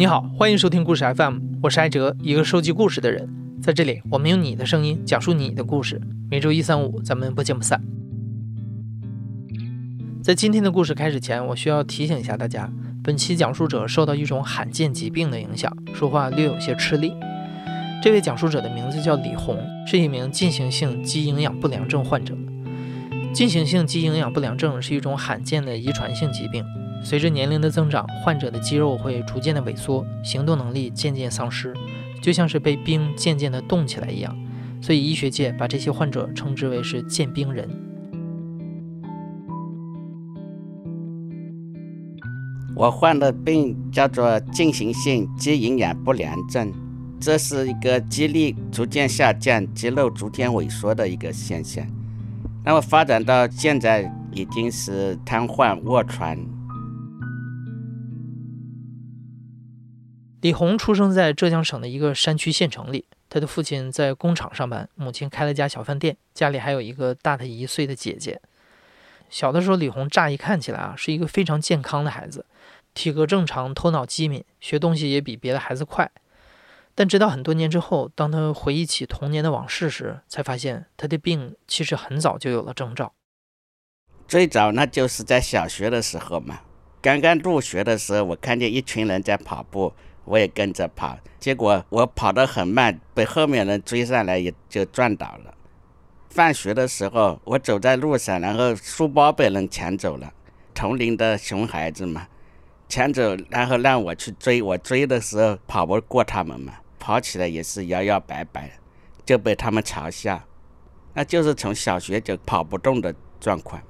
你好，欢迎收听故事 FM，我是艾哲，一个收集故事的人。在这里，我们用你的声音讲述你的故事。每周一、三、五，咱们不见不散。在今天的故事开始前，我需要提醒一下大家，本期讲述者受到一种罕见疾病的影响，说话略有些吃力。这位讲述者的名字叫李红，是一名进行性肌营养不良症患者。进行性肌营养不良症是一种罕见的遗传性疾病。随着年龄的增长，患者的肌肉会逐渐的萎缩，行动能力渐渐丧失，就像是被冰渐渐的冻起来一样。所以医学界把这些患者称之为是渐冰人。我患的病叫做进行性肌营养不良症，这是一个肌力逐渐下降、肌肉逐渐萎缩的一个现象。那么发展到现在，已经是瘫痪、卧床。李红出生在浙江省的一个山区县城里，他的父亲在工厂上班，母亲开了家小饭店，家里还有一个大他一岁的姐姐。小的时候，李红乍一看起来啊，是一个非常健康的孩子，体格正常，头脑机敏，学东西也比别的孩子快。但直到很多年之后，当他回忆起童年的往事时，才发现他的病其实很早就有了征兆。最早那就是在小学的时候嘛，刚刚入学的时候，我看见一群人在跑步。我也跟着跑，结果我跑得很慢，被后面人追上来，也就撞倒了。放学的时候，我走在路上，然后书包被人抢走了，同龄的熊孩子嘛，抢走，然后让我去追，我追的时候跑不过他们嘛，跑起来也是摇摇摆摆，就被他们嘲笑。那就是从小学就跑不动的状况，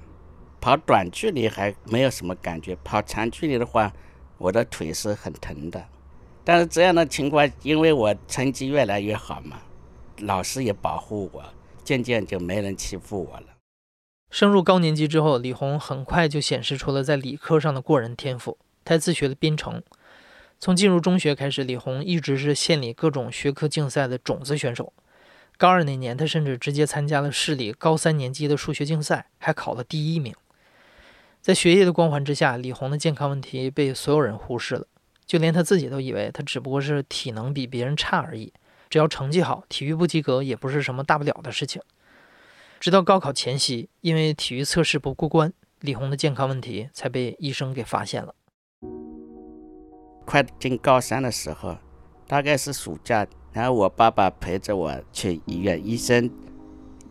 跑短距离还没有什么感觉，跑长距离的话，我的腿是很疼的。但是这样的情况，因为我成绩越来越好嘛，老师也保护我，渐渐就没人欺负我了。升入高年级之后，李红很快就显示出了在理科上的过人天赋。他自学了编程。从进入中学开始，李红一直是县里各种学科竞赛的种子选手。高二那年，他甚至直接参加了市里高三年级的数学竞赛，还考了第一名。在学业的光环之下，李红的健康问题被所有人忽视了。就连他自己都以为他只不过是体能比别人差而已，只要成绩好，体育不及格也不是什么大不了的事情。直到高考前夕，因为体育测试不过关，李红的健康问题才被医生给发现了。快进高三的时候，大概是暑假，然后我爸爸陪着我去医院，医生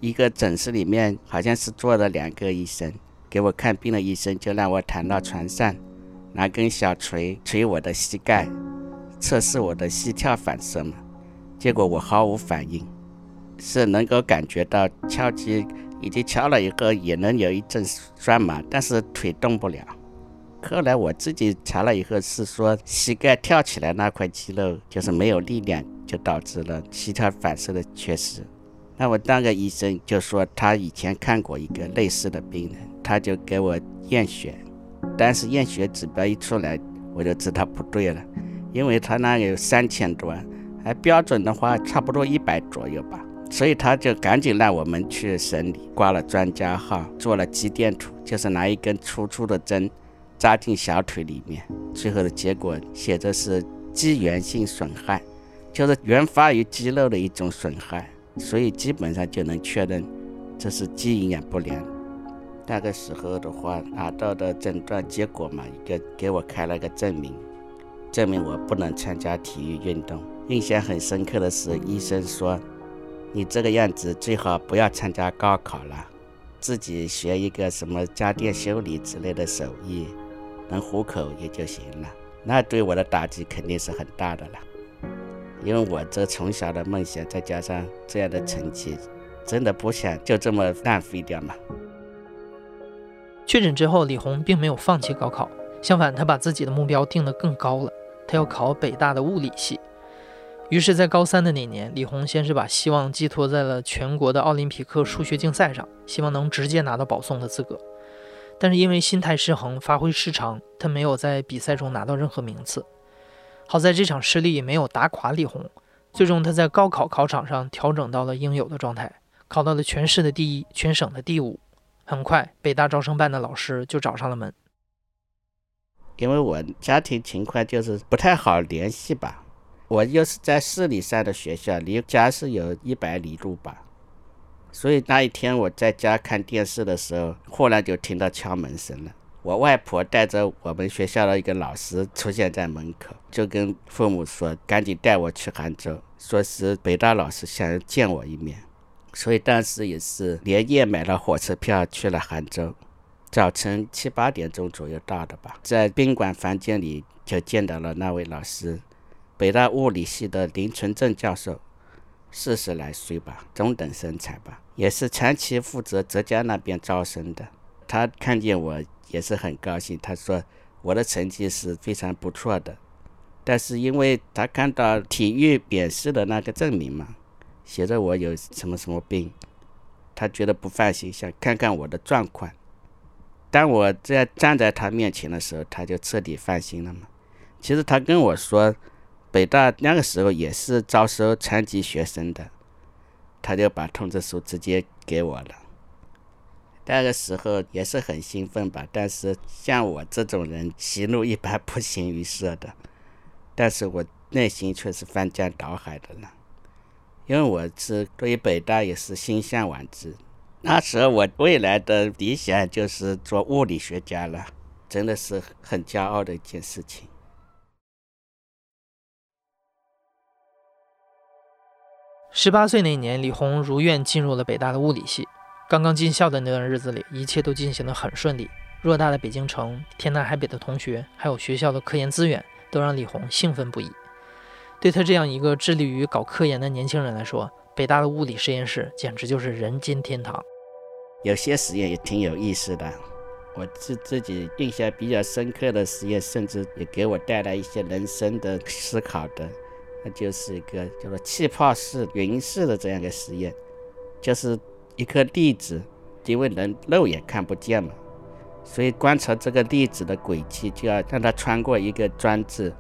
一个诊室里面好像是坐了两个医生，给我看病的医生就让我躺到床上。拿根小锤锤我的膝盖，测试我的膝跳反射嘛，结果我毫无反应，是能够感觉到敲击，以及敲了以后也能有一阵酸麻，但是腿动不了。后来我自己查了以后是说膝盖跳起来那块肌肉就是没有力量，就导致了膝跳反射的缺失。那我那个医生就说他以前看过一个类似的病人，他就给我验血。但是验血指标一出来，我就知道不对了，因为他那有三千多，还标准的话差不多一百左右吧，所以他就赶紧让我们去省里挂了专家号，做了肌电图，就是拿一根粗粗的针扎进小腿里面，最后的结果写着是肌源性损害，就是原发于肌肉的一种损害，所以基本上就能确认这是肌营养不良。那个时候的话，拿到的诊断结果嘛，一个给我开了个证明，证明我不能参加体育运动。印象很深刻的是，医生说：“你这个样子最好不要参加高考了，自己学一个什么家电修理之类的手艺，能糊口也就行了。”那对我的打击肯定是很大的了，因为我这从小的梦想，再加上这样的成绩，真的不想就这么浪费掉嘛。确诊之后，李红并没有放弃高考，相反，他把自己的目标定得更高了。他要考北大的物理系。于是，在高三的那年，李红先是把希望寄托在了全国的奥林匹克数学竞赛上，希望能直接拿到保送的资格。但是因为心态失衡，发挥失常，他没有在比赛中拿到任何名次。好在这场失利没有打垮李红，最终他在高考考场上调整到了应有的状态，考到了全市的第一，全省的第五。很快，北大招生办的老师就找上了门。因为我家庭情况就是不太好联系吧。我又是在市里上的学校，离家是有一百里路吧。所以那一天我在家看电视的时候，忽然就听到敲门声了。我外婆带着我们学校的一个老师出现在门口，就跟父母说：“赶紧带我去杭州，说是北大老师想见我一面。”所以当时也是连夜买了火车票去了杭州，早晨七八点钟左右到的吧，在宾馆房间里就见到了那位老师，北大物理系的林纯正教授，四十来岁吧，中等身材吧，也是长期负责浙江那边招生的。他看见我。也是很高兴，他说我的成绩是非常不错的，但是因为他看到体育免试的那个证明嘛，写着我有什么什么病，他觉得不放心，想看看我的状况。当我这样站在他面前的时候，他就彻底放心了嘛。其实他跟我说，北大那个时候也是招收残疾学生的，他就把通知书直接给我了。那个时候也是很兴奋吧，但是像我这种人，喜怒一般不形于色的。但是我内心却是翻江倒海的了，因为我是对于北大也是心向往之。那时候我未来的理想就是做物理学家了，真的是很骄傲的一件事情。十八岁那年，李红如愿进入了北大的物理系。刚刚进校的那段日子里，一切都进行得很顺利。偌大的北京城，天南海北的同学，还有学校的科研资源，都让李红兴奋不已。对他这样一个致力于搞科研的年轻人来说，北大的物理实验室简直就是人间天堂。有些实验也挺有意思的，我自自己印象比较深刻的实验，甚至也给我带来一些人生的思考的，那就是一个叫做气泡式云式的这样一个实验，就是。一颗粒子，因为人肉眼看不见嘛，所以观察这个粒子的轨迹，就要让它穿过一个装置，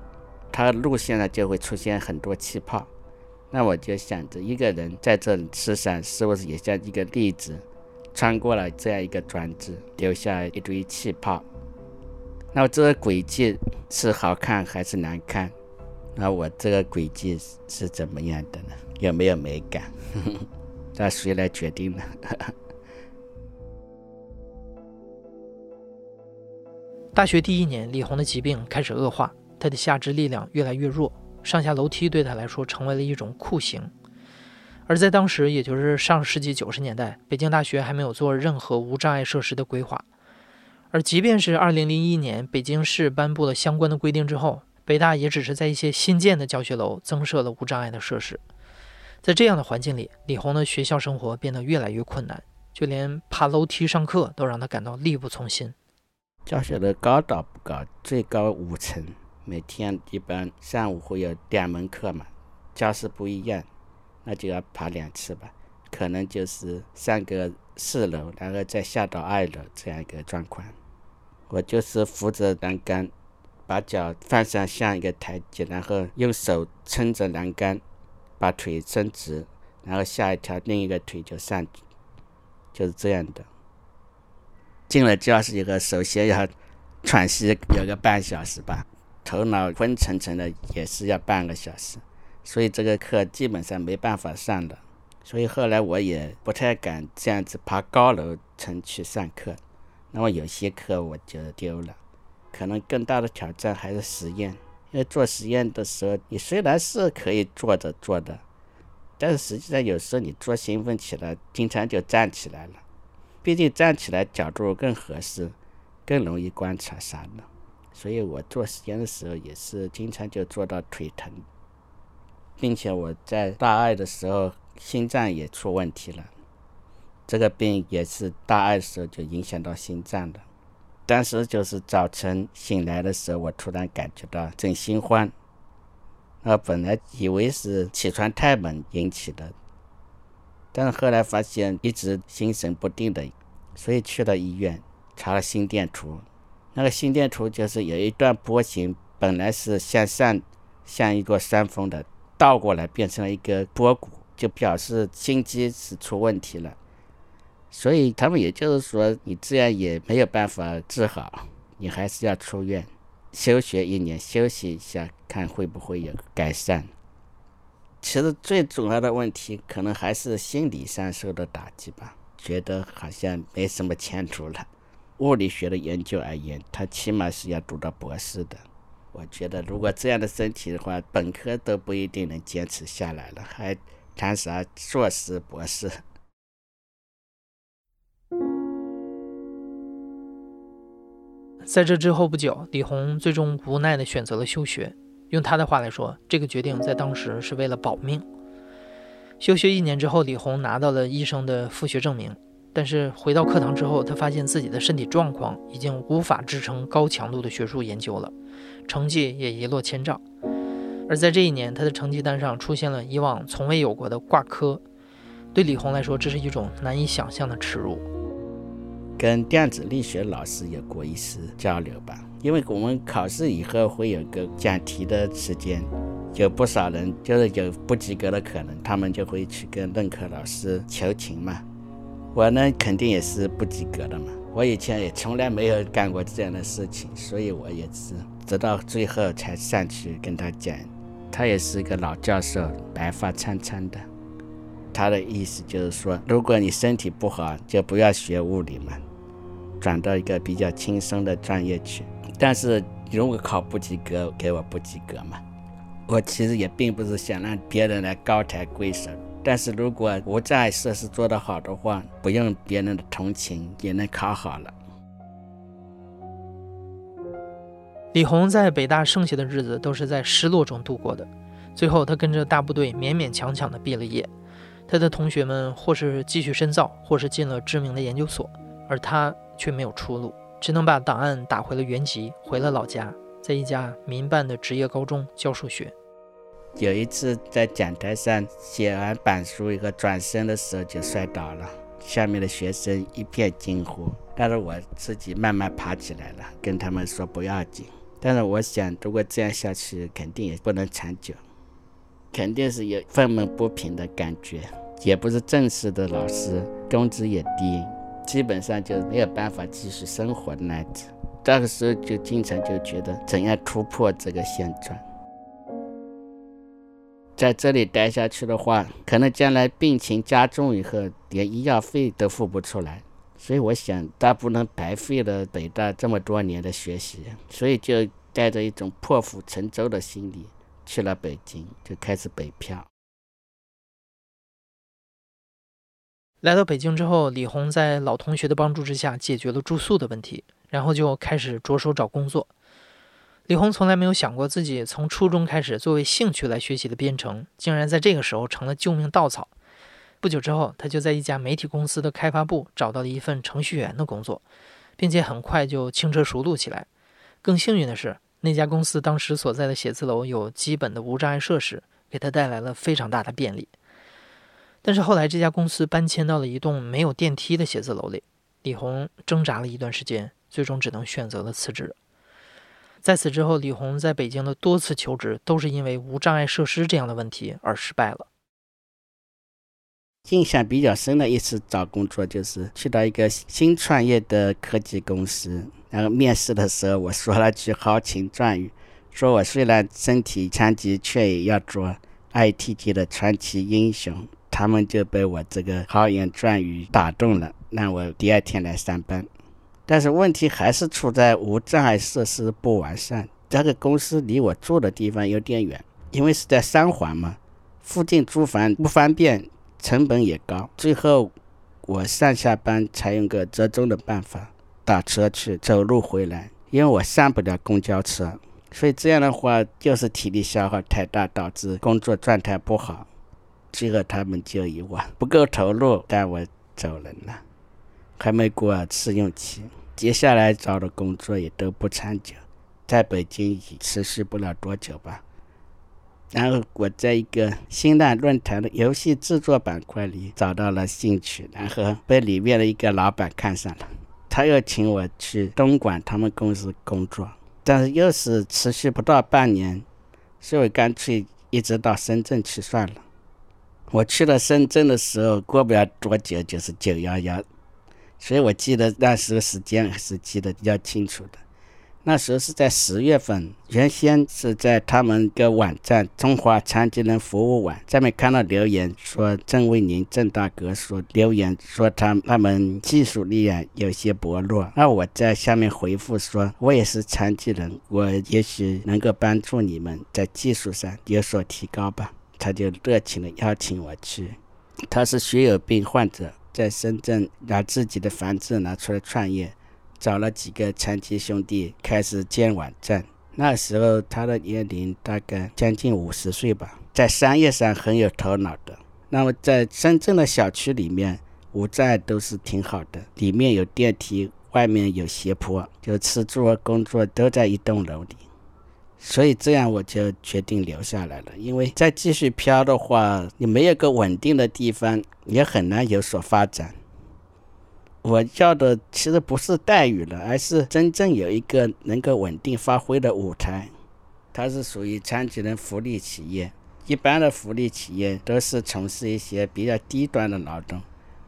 它路线呢就会出现很多气泡。那我就想着，一个人在这世上是不是也像一个粒子，穿过了这样一个装置，留下一堆气泡？那么这个轨迹是好看还是难看？那我这个轨迹是怎么样的呢？有没有美感？那谁来决定呢？大学第一年，李红的疾病开始恶化，他的下肢力量越来越弱，上下楼梯对他来说成为了一种酷刑。而在当时，也就是上世纪九十年代，北京大学还没有做任何无障碍设施的规划。而即便是二零零一年北京市颁布了相关的规定之后，北大也只是在一些新建的教学楼增设了无障碍的设施。在这样的环境里，李红的学校生活变得越来越困难，就连爬楼梯上课都让他感到力不从心。教学楼高到不高，最高五层，每天一般上午会有两门课嘛，教室不一样，那就要爬两次吧，可能就是上个四楼，然后再下到二楼这样一个状况。我就是扶着栏杆，把脚放上像一个台阶，然后用手撑着栏杆。把腿伸直，然后下一条另一个腿就上去，就是这样的。进了教室以后，首先要喘息有个半小时吧，头脑昏沉沉的也是要半个小时，所以这个课基本上没办法上的。所以后来我也不太敢这样子爬高楼层去上课，那么有些课我就丢了。可能更大的挑战还是实验。因为做实验的时候，你虽然是可以坐着做的，但是实际上有时候你做兴奋起来，经常就站起来了。毕竟站起来角度更合适，更容易观察啥的。所以我做实验的时候也是经常就做到腿疼，并且我在大二的时候心脏也出问题了，这个病也是大二的时候就影响到心脏的。当时就是早晨醒来的时候，我突然感觉到阵心慌。那本来以为是起床太猛引起的，但是后来发现一直心神不定的，所以去了医院查了心电图。那个心电图就是有一段波形，本来是向上像一个山峰的，倒过来变成了一个波谷，就表示心肌是出问题了。所以他们也就是说，你这样也没有办法治好，你还是要出院。休学一年，休息一下，看会不会有改善。其实最主要的问题，可能还是心理上受的打击吧，觉得好像没什么前途了。物理学的研究而言，他起码是要读到博士的。我觉得，如果这样的身体的话，本科都不一定能坚持下来了，还谈啥硕士、博士？在这之后不久，李红最终无奈地选择了休学。用他的话来说，这个决定在当时是为了保命。休学一年之后，李红拿到了医生的复学证明。但是回到课堂之后，他发现自己的身体状况已经无法支撑高强度的学术研究了，成绩也一落千丈。而在这一年，他的成绩单上出现了以往从未有过的挂科。对李红来说，这是一种难以想象的耻辱。跟电子力学老师有过一次交流吧，因为我们考试以后会有个讲题的时间，有不少人就是有不及格的可能，他们就会去跟任课老师求情嘛。我呢肯定也是不及格的嘛，我以前也从来没有干过这样的事情，所以我也是直到最后才上去跟他讲。他也是一个老教授，白发苍苍的。他的意思就是说，如果你身体不好，就不要学物理嘛。转到一个比较轻松的专业去，但是如果考不及格，给我不及格嘛。我其实也并不是想让别人来高抬贵手，但是如果无障碍设施做得好的话，不用别人的同情也能考好了。李红在北大剩下的日子都是在失落中度过的，最后他跟着大部队勉勉强强的毕了业，他的同学们或是继续深造，或是进了知名的研究所，而他。却没有出路，只能把档案打回了原籍，回了老家，在一家民办的职业高中教数学。有一次在讲台上写完板书以后，转身的时候就摔倒了，下面的学生一片惊呼，但是我自己慢慢爬起来了，跟他们说不要紧。但是我想，如果这样下去，肯定也不能长久，肯定是有愤懑不平的感觉，也不是正式的老师，工资也低。基本上就没有办法继续生活的那子，这个时候就经常就觉得怎样突破这个现状，在这里待下去的话，可能将来病情加重以后，连医药费都付不出来，所以我想，大不能白费了北大这么多年的学习，所以就带着一种破釜沉舟的心理去了北京，就开始北漂。来到北京之后，李红在老同学的帮助之下解决了住宿的问题，然后就开始着手找工作。李红从来没有想过自己从初中开始作为兴趣来学习的编程，竟然在这个时候成了救命稻草。不久之后，他就在一家媒体公司的开发部找到了一份程序员的工作，并且很快就轻车熟路起来。更幸运的是，那家公司当时所在的写字楼有基本的无障碍设施，给他带来了非常大的便利。但是后来，这家公司搬迁到了一栋没有电梯的写字楼里。李红挣扎了一段时间，最终只能选择了辞职。在此之后，李红在北京的多次求职都是因为无障碍设施这样的问题而失败了。印象比较深的一次找工作，就是去到一个新创业的科技公司，然后面试的时候，我说了句豪情壮语，说我虽然身体残疾，却也要做 IT 界的传奇英雄。他们就被我这个豪言壮语打动了，让我第二天来上班。但是问题还是出在无障碍设施不完善。这个公司离我住的地方有点远，因为是在三环嘛，附近租房不方便，成本也高。最后我上下班采用个折中的办法，打车去，走路回来。因为我上不了公交车，所以这样的话就是体力消耗太大，导致工作状态不好。最后他们就以我不够投入，带我走人了，还没过试用期。接下来找的工作也都不长久，在北京也持续不了多久吧。然后我在一个新浪论坛的游戏制作板块里找到了兴趣，然后被里面的一个老板看上了，他又请我去东莞他们公司工作，但是又是持续不到半年，所以我干脆一直到深圳去算了。我去了深圳的时候，过不了多久就是九幺幺，所以我记得那时候时间还是记得比较清楚的。那时候是在十月份，原先是在他们一个网站“中华残疾人服务网”上面看到留言说，郑卫宁郑大哥说留言说他他们技术力量有些薄弱。那我在下面回复说，我也是残疾人，我也许能够帮助你们在技术上有所提高吧。他就热情的邀请我去。他是血友病患者，在深圳拿自己的房子拿出来创业。找了几个残疾兄弟开始建网站。那时候他的年龄大概将近五十岁吧，在商业上很有头脑的。那么在深圳的小区里面，无障碍都是挺好的，里面有电梯，外面有斜坡，就吃住和工作都在一栋楼里。所以这样我就决定留下来了，因为再继续飘的话，你没有个稳定的地方，也很难有所发展。我要的其实不是待遇了，而是真正有一个能够稳定发挥的舞台。它是属于残疾人福利企业，一般的福利企业都是从事一些比较低端的劳动，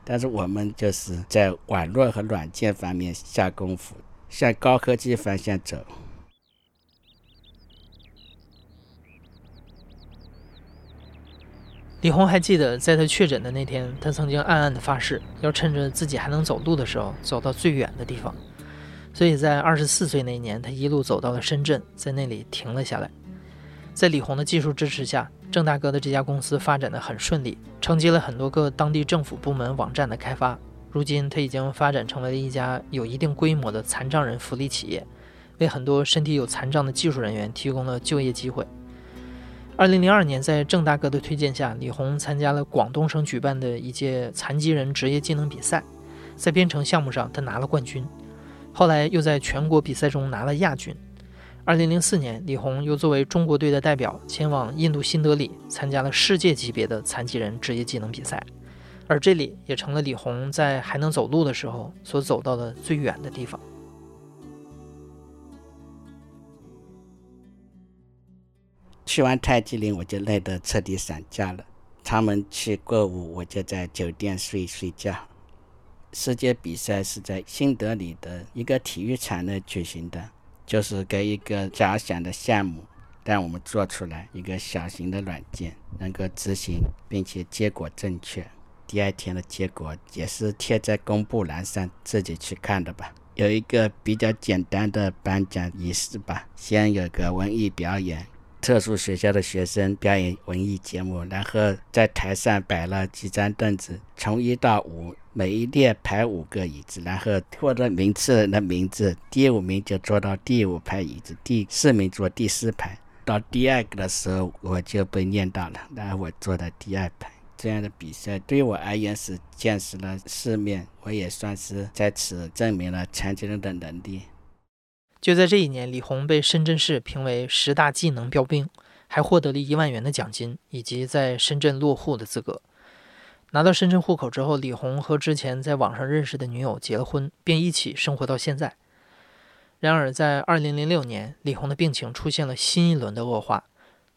但是我们就是在网络和软件方面下功夫，向高科技方向走。李红还记得，在他确诊的那天，他曾经暗暗的发誓，要趁着自己还能走路的时候，走到最远的地方。所以在二十四岁那年，他一路走到了深圳，在那里停了下来。在李红的技术支持下，郑大哥的这家公司发展的很顺利，承接了很多个当地政府部门网站的开发。如今，他已经发展成为了一家有一定规模的残障人福利企业，为很多身体有残障的技术人员提供了就业机会。二零零二年，在郑大哥的推荐下，李红参加了广东省举办的一届残疾人职业技能比赛，在编程项目上，他拿了冠军。后来又在全国比赛中拿了亚军。二零零四年，李红又作为中国队的代表前往印度新德里，参加了世界级别的残疾人职业技能比赛，而这里也成了李红在还能走路的时候所走到的最远的地方。去完泰姬陵，我就累得彻底散架了。他们去过午，我就在酒店睡睡觉。世界比赛是在新德里的一个体育场内举行的，就是给一个假想的项目，让我们做出来一个小型的软件，能够执行并且结果正确。第二天的结果也是贴在公布栏上，自己去看的吧。有一个比较简单的颁奖仪式吧，先有个文艺表演。特殊学校的学生表演文艺节目，然后在台上摆了几张凳子，从一到五，每一列排五个椅子，然后获得名次的名字，第五名就坐到第五排椅子，第四名坐第四排。到第二个的时候，我就被念到了，然后我坐在第二排。这样的比赛对我而言是见识了世面，我也算是在此证明了残疾人的能力。就在这一年，李红被深圳市评为十大技能标兵，还获得了一万元的奖金以及在深圳落户的资格。拿到深圳户口之后，李红和之前在网上认识的女友结了婚，并一起生活到现在。然而，在2006年，李红的病情出现了新一轮的恶化，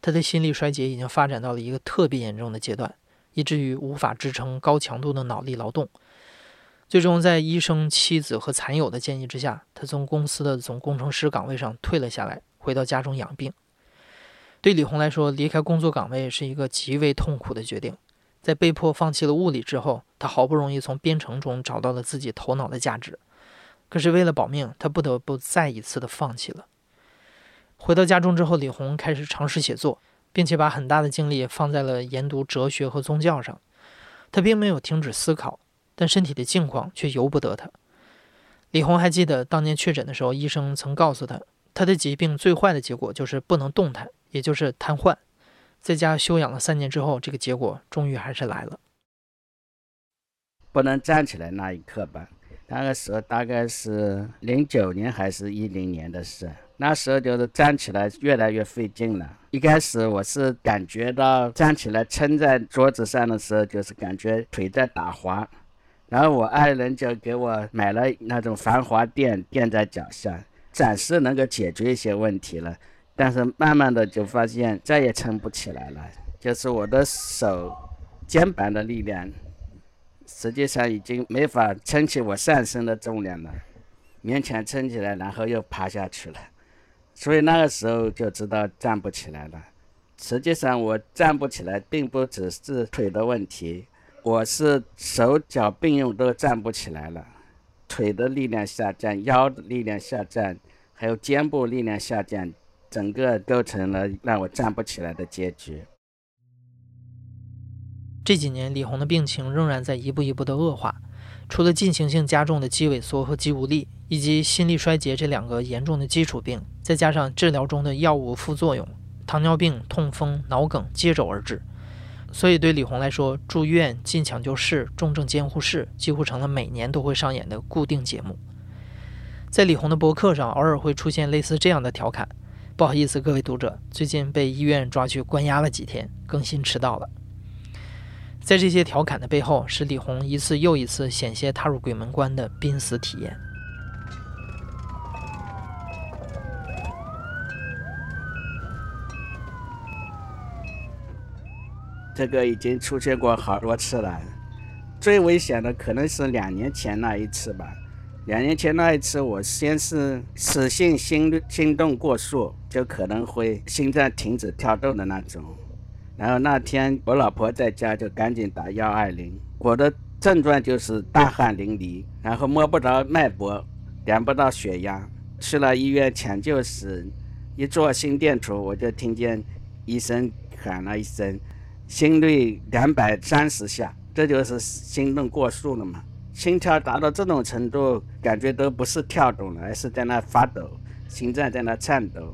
他的心力衰竭已经发展到了一个特别严重的阶段，以至于无法支撑高强度的脑力劳动。最终，在医生、妻子和残友的建议之下，他从公司的总工程师岗位上退了下来，回到家中养病。对李红来说，离开工作岗位是一个极为痛苦的决定。在被迫放弃了物理之后，他好不容易从编程中找到了自己头脑的价值，可是为了保命，他不得不再一次的放弃了。回到家中之后，李红开始尝试写作，并且把很大的精力放在了研读哲学和宗教上。他并没有停止思考。但身体的境况却由不得他。李红还记得当年确诊的时候，医生曾告诉他，他的疾病最坏的结果就是不能动弹，也就是瘫痪。在家休养了三年之后，这个结果终于还是来了。不能站起来那一刻吧，那个时候大概是零九年还是一零年的事。那时候就是站起来越来越费劲了。一开始我是感觉到站起来撑在桌子上的时候，就是感觉腿在打滑。然后我爱人就给我买了那种防滑垫垫在脚上，暂时能够解决一些问题了。但是慢慢的就发现再也撑不起来了，就是我的手、肩膀的力量，实际上已经没法撑起我上身的重量了，勉强撑起来，然后又趴下去了。所以那个时候就知道站不起来了。实际上我站不起来，并不只是腿的问题，我是手脚并用都站不起来了，腿的力量下降，腰的力量下降，还有肩部力量下降，整个构成了让我站不起来的结局。这几年，李红的病情仍然在一步一步的恶化。除了进行性加重的肌萎缩和肌无力，以及心力衰竭这两个严重的基础病，再加上治疗中的药物副作用，糖尿病、痛风、脑梗接踵而至。所以，对李红来说，住院、进抢救室、重症监护室几乎成了每年都会上演的固定节目。在李红的博客上，偶尔会出现类似这样的调侃：“不好意思，各位读者，最近被医院抓去关押了几天，更新迟到了。”在这些调侃的背后，是李红一次又一次险些踏入鬼门关的濒死体验。这个已经出现过好多次了，最危险的可能是两年前那一次吧。两年前那一次，我先是死性心心动过速，就可能会心脏停止跳动的那种。然后那天我老婆在家，就赶紧打幺二零。我的症状就是大汗淋漓，然后摸不着脉搏，量不到血压。去了医院抢救室，一做心电图，我就听见医生喊了一声：“心率两百三十下。”这就是心动过速了嘛？心跳达到这种程度，感觉都不是跳动了，而是在那发抖，心脏在那颤抖。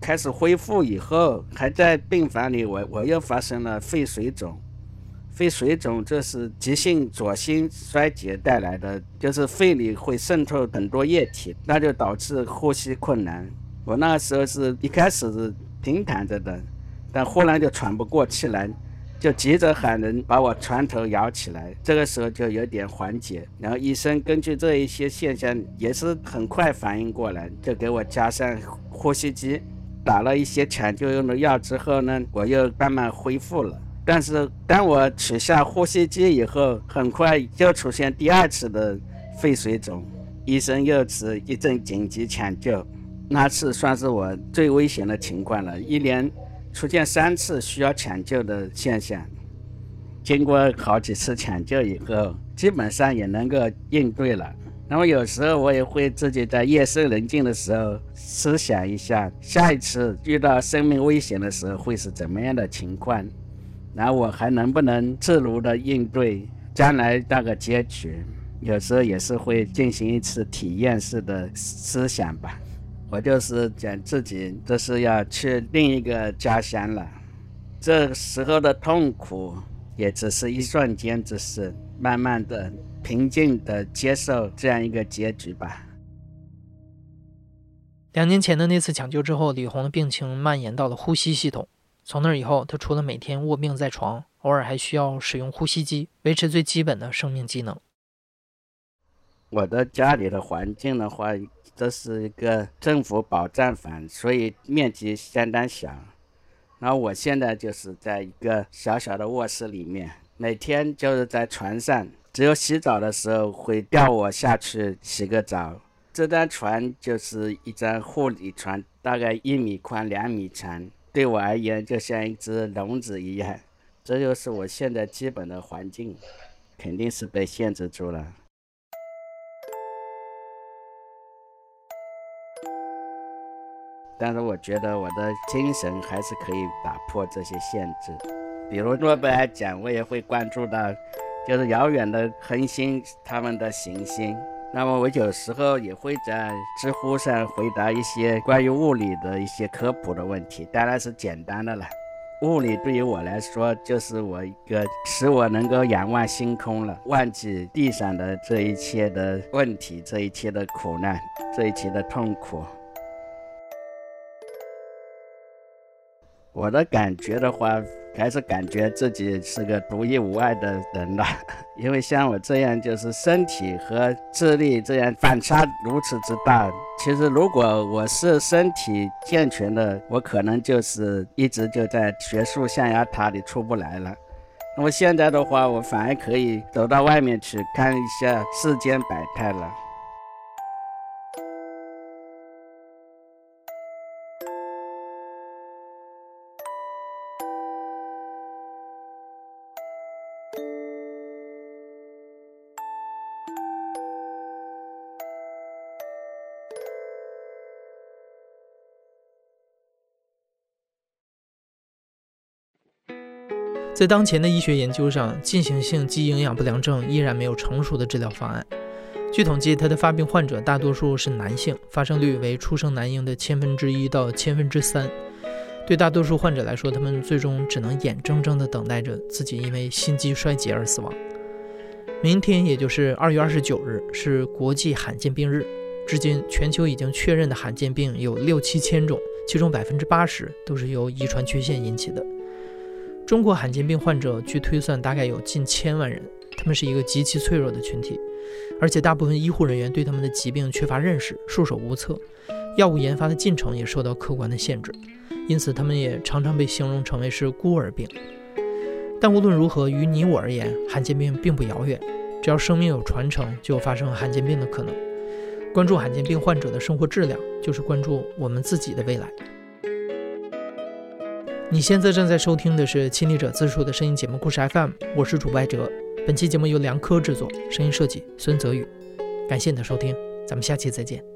开始恢复以后，还在病房里，我我又发生了肺水肿。肺水肿这是急性左心衰竭带来的，就是肺里会渗透很多液体，那就导致呼吸困难。我那时候是一开始是平躺着的，但忽然就喘不过气来，就急着喊人把我床头摇起来。这个时候就有点缓解，然后医生根据这一些现象也是很快反应过来，就给我加上呼吸机。打了一些抢救用的药之后呢，我又慢慢恢复了。但是当我取下呼吸机以后，很快又出现第二次的肺水肿，医生又是一阵紧急抢救。那次算是我最危险的情况了，一连出现三次需要抢救的现象。经过好几次抢救以后，基本上也能够应对了。那么有时候我也会自己在夜深人静的时候思想一下，下一次遇到生命危险的时候会是怎么样的情况，然后我还能不能自如的应对将来那个结局？有时候也是会进行一次体验式的思想吧。我就是讲自己这是要去另一个家乡了，这时候的痛苦也只是一瞬间之事，慢慢的。平静的接受这样一个结局吧。两年前的那次抢救之后，李红的病情蔓延到了呼吸系统。从那以后，他除了每天卧病在床，偶尔还需要使用呼吸机维持最基本的生命机能。我的家里的环境的话，这是一个政府保障房，所以面积相当小。然后我现在就是在一个小小的卧室里面，每天就是在床上。只有洗澡的时候会吊我下去洗个澡。这张床就是一张护理床，大概一米宽、两米长，对我而言就像一只笼子一样。这就是我现在基本的环境，肯定是被限制住了。但是我觉得我的精神还是可以打破这些限制，比如诺贝尔奖，我也会关注到。就是遥远的恒星，他们的行星。那么我有时候也会在知乎上回答一些关于物理的一些科普的问题，当然是简单的了。物理对于我来说，就是我一个使我能够仰望星空了，忘记地上的这一切的问题，这一切的苦难，这一切的痛苦。我的感觉的话。还是感觉自己是个独一无二的人了，因为像我这样，就是身体和智力这样反差如此之大。其实，如果我是身体健全的，我可能就是一直就在学术象牙塔里出不来了。那么现在的话，我反而可以走到外面去看一下世间百态了。在当前的医学研究上，进行性肌营养不良症依然没有成熟的治疗方案。据统计，它的发病患者大多数是男性，发生率为出生男婴的千分之一到千分之三。对大多数患者来说，他们最终只能眼睁睁地等待着自己因为心肌衰竭而死亡。明天，也就是二月二十九日，是国际罕见病日。至今，全球已经确认的罕见病有六七千种，其中百分之八十都是由遗传缺陷引起的。中国罕见病患者据推算大概有近千万人，他们是一个极其脆弱的群体，而且大部分医护人员对他们的疾病缺乏认识，束手无策，药物研发的进程也受到客观的限制，因此他们也常常被形容成为是孤儿病。但无论如何，于你我而言，罕见病并不遥远，只要生命有传承，就有发生罕见病的可能。关注罕见病患者的生活质量，就是关注我们自己的未来。你现在正在收听的是《亲历者自述》的声音节目故事 FM，我是主播哲。本期节目由梁科制作，声音设计孙泽宇。感谢你的收听，咱们下期再见。